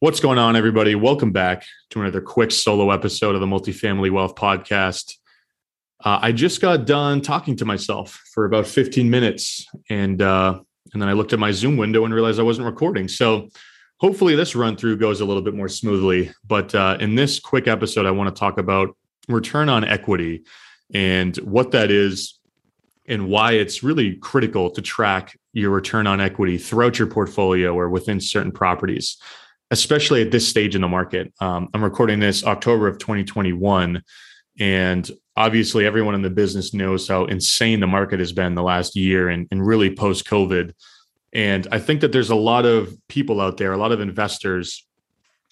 What's going on, everybody? Welcome back to another quick solo episode of the Multifamily Wealth Podcast. Uh, I just got done talking to myself for about 15 minutes, and uh, and then I looked at my Zoom window and realized I wasn't recording. So hopefully, this run through goes a little bit more smoothly. But uh, in this quick episode, I want to talk about return on equity and what that is, and why it's really critical to track your return on equity throughout your portfolio or within certain properties especially at this stage in the market. Um, I'm recording this October of 2021. And obviously, everyone in the business knows how insane the market has been the last year and, and really post COVID. And I think that there's a lot of people out there, a lot of investors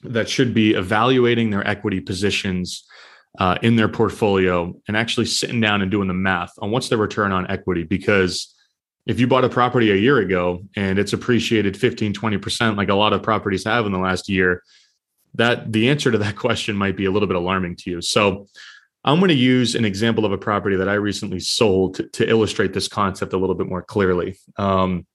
that should be evaluating their equity positions uh, in their portfolio and actually sitting down and doing the math on what's the return on equity because if you bought a property a year ago and it's appreciated 15 20% like a lot of properties have in the last year that the answer to that question might be a little bit alarming to you. So i'm going to use an example of a property that i recently sold to, to illustrate this concept a little bit more clearly. Um,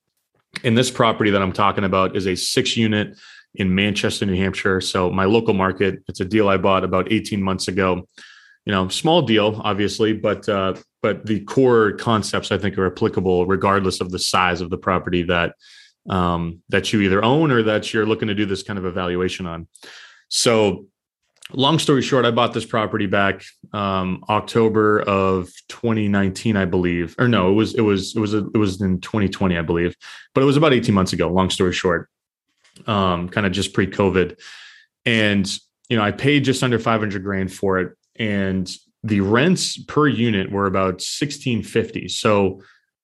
and this property that i'm talking about is a six unit in manchester new hampshire. So my local market it's a deal i bought about 18 months ago you know small deal obviously but uh, but the core concepts I think are applicable regardless of the size of the property that um, that you either own or that you're looking to do this kind of evaluation on. So, long story short, I bought this property back um, October of 2019, I believe, or no, it was it was it was it was in 2020, I believe, but it was about 18 months ago. Long story short, um, kind of just pre-COVID, and you know, I paid just under 500 grand for it, and the rents per unit were about 1650 so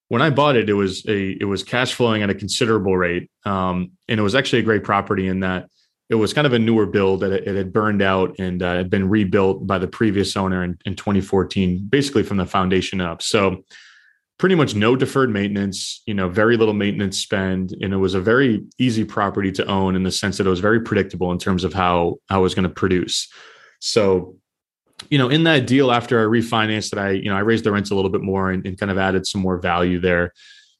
when i bought it it was a it was cash flowing at a considerable rate um, and it was actually a great property in that it was kind of a newer build that it, had burned out and uh, had been rebuilt by the previous owner in, in 2014 basically from the foundation up. So pretty much no deferred maintenance you know very little maintenance spend and it was a very easy property to own in the sense that it was very predictable in terms of how how it was going to produce. So you know, in that deal after I refinanced it, I, you know, I raised the rents a little bit more and, and kind of added some more value there.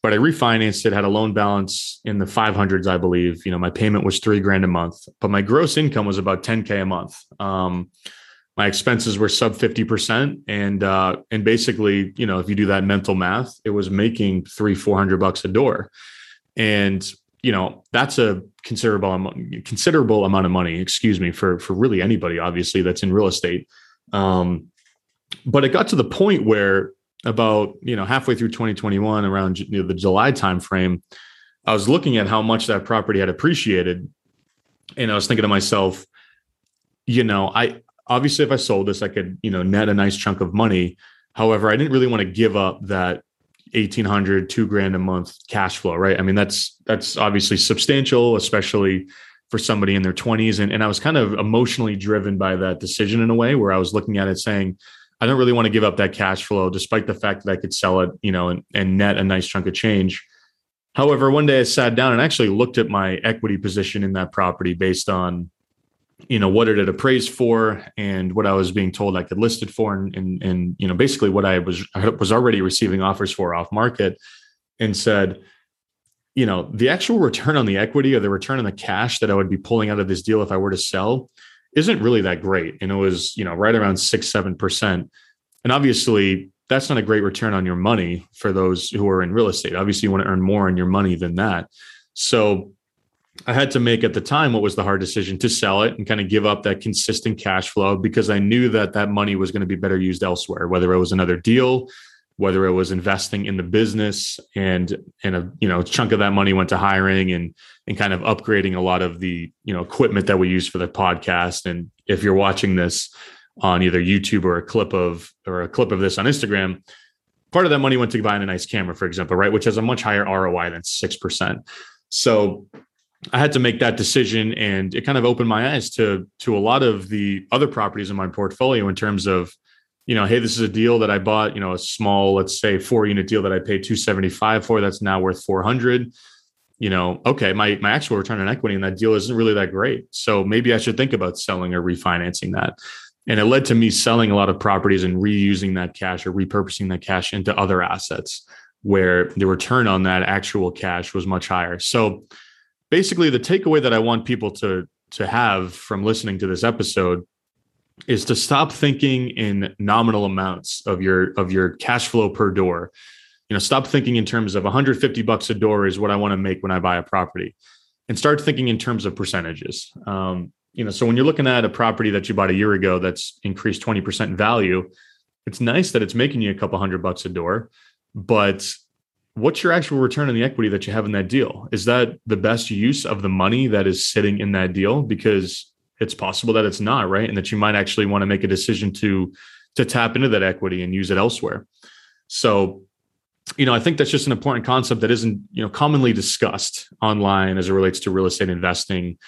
But I refinanced it, had a loan balance in the 500s, I believe. You know, my payment was three grand a month, but my gross income was about 10K a month. Um, my expenses were sub 50%. And, uh, and basically, you know, if you do that mental math, it was making three, 400 bucks a door. And, you know, that's a considerable amount, considerable amount of money, excuse me, for, for really anybody, obviously, that's in real estate. Um, but it got to the point where about you know halfway through 2021, around you know, the July timeframe, I was looking at how much that property had appreciated, and I was thinking to myself, you know, I obviously if I sold this, I could you know net a nice chunk of money. However, I didn't really want to give up that 1800 two grand a month cash flow right i mean that's that's obviously substantial especially for somebody in their 20s. And, and I was kind of emotionally driven by that decision in a way where I was looking at it saying, I don't really want to give up that cash flow, despite the fact that I could sell it, you know, and, and net a nice chunk of change. However, one day I sat down and actually looked at my equity position in that property based on, you know, what it had appraised for and what I was being told I could list it for, and and, and you know, basically what I was I was already receiving offers for off market, and said, you know, the actual return on the equity or the return on the cash that I would be pulling out of this deal if I were to sell isn't really that great. And it was, you know, right around six, seven percent. And obviously, that's not a great return on your money for those who are in real estate. Obviously, you want to earn more on your money than that. So I had to make at the time what was the hard decision to sell it and kind of give up that consistent cash flow because I knew that that money was going to be better used elsewhere, whether it was another deal, whether it was investing in the business and and a you know chunk of that money went to hiring and and kind of upgrading a lot of the you know equipment that we use for the podcast. And if you're watching this on either YouTube or a clip of or a clip of this on Instagram part of that money went to buying a nice camera for example right? Which has a much higher ROI than 6% so I had to make that decision and it kind of opened my eyes to to a lot of the other properties in my portfolio in terms of you know, hey, this is a deal that I bought, you know, a small, let's say four unit deal that I paid 275 for, that's now worth 400. You know, okay, my my actual return on equity in that deal isn't really that great. So maybe I should think about selling or refinancing that. And it led to me selling a lot of properties and reusing that cash or repurposing that cash into other assets where the return on that actual cash was much higher. So basically the takeaway that I want people to to have from listening to this episode is to stop thinking in nominal amounts of your of your cash flow per door. You know, stop thinking in terms of 150 bucks a door is what I want to make when I buy a property, and start thinking in terms of percentages. Um, you know, so when you're looking at a property that you bought a year ago that's increased 20% in value, it's nice that it's making you a couple hundred bucks a door, but what's your actual return on the equity that you have in that deal? Is that the best use of the money that is sitting in that deal? Because it's possible that it's not, right? And that you might actually want to make a decision to to tap into that equity and use it elsewhere. So, you know, I think that's just an important concept that isn't, you know, commonly discussed online as it relates to real estate investing.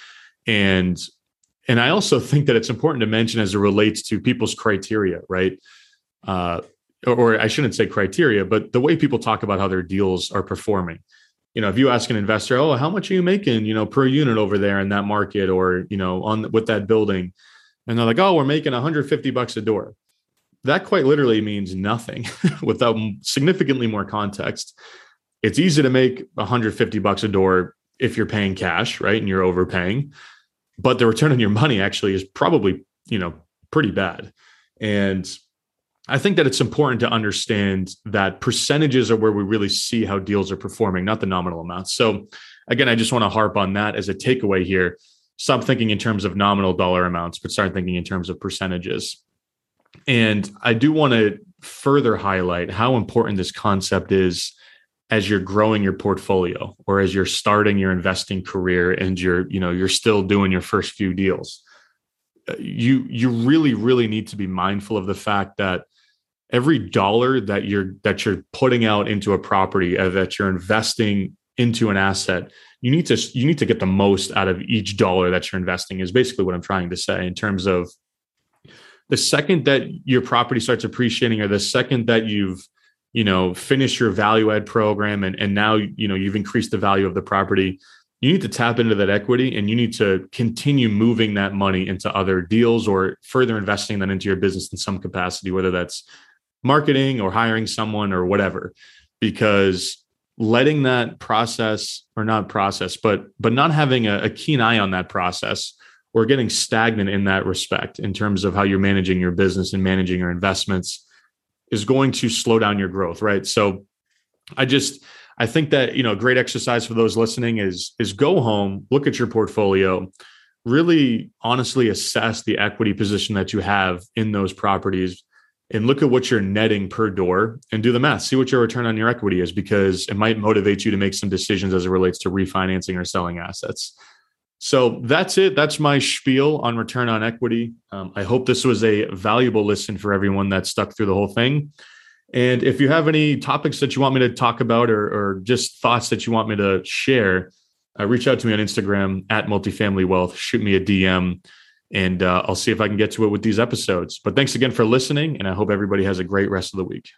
And and I also think that it's important to mention as it relates to people's criteria, right? Uh, or I shouldn't say criteria, but the way people talk about how their deals are performing. You know, if you ask an investor, "Oh, how much are you making, you know, per unit over there in that market or, you know, on with that building?" And they're like, "Oh, we're making 150 bucks a door." That quite literally means nothing without significantly more context. It's easy to make 150 bucks a door if you're paying cash, right? And you're overpaying. But the return on your money actually is probably, you know, pretty bad. And I think that it's important to understand that percentages are where we really see how deals are performing, not the nominal amounts. So, again, I just want to harp on that as a takeaway here. Stop thinking in terms of nominal dollar amounts, but start thinking in terms of percentages. And I do want to further highlight how important this concept is as you're growing your portfolio or as you're starting your investing career and you're, you know, you're still doing your first few deals. Uh, you you really really need to be mindful of the fact that every dollar that you're that you're putting out into a property uh, that you're investing into an asset you need to you need to get the most out of each dollar that you're investing is basically what i'm trying to say in terms of the second that your property starts appreciating or the second that you've you know finished your value add program and and now you know you've increased the value of the property you need to tap into that equity and you need to continue moving that money into other deals or further investing that into your business in some capacity whether that's marketing or hiring someone or whatever because letting that process or not process but but not having a, a, keen eye on that process or getting stagnant in that respect in terms of how you're managing your business and managing your investments is going to slow down your growth right? So i just i think that you know a great exercise for those listening is is go home look at your portfolio really honestly assess the equity position that you have in those properties and look at what you're netting per door and do the math. See what your return on your equity is because it might motivate you to make some decisions as it relates to refinancing or selling assets. So that's it. That's my spiel on return on equity. Um, I hope this was a valuable listen for everyone that stuck through the whole thing. And if you have any topics that you want me to talk about or, or just thoughts that you want me to share, uh, reach out to me on Instagram at multifamily wealth. Shoot me a DM and uh, I'll see if I can get to it with these episodes. But thanks again for listening, and I hope everybody has a great rest of the week.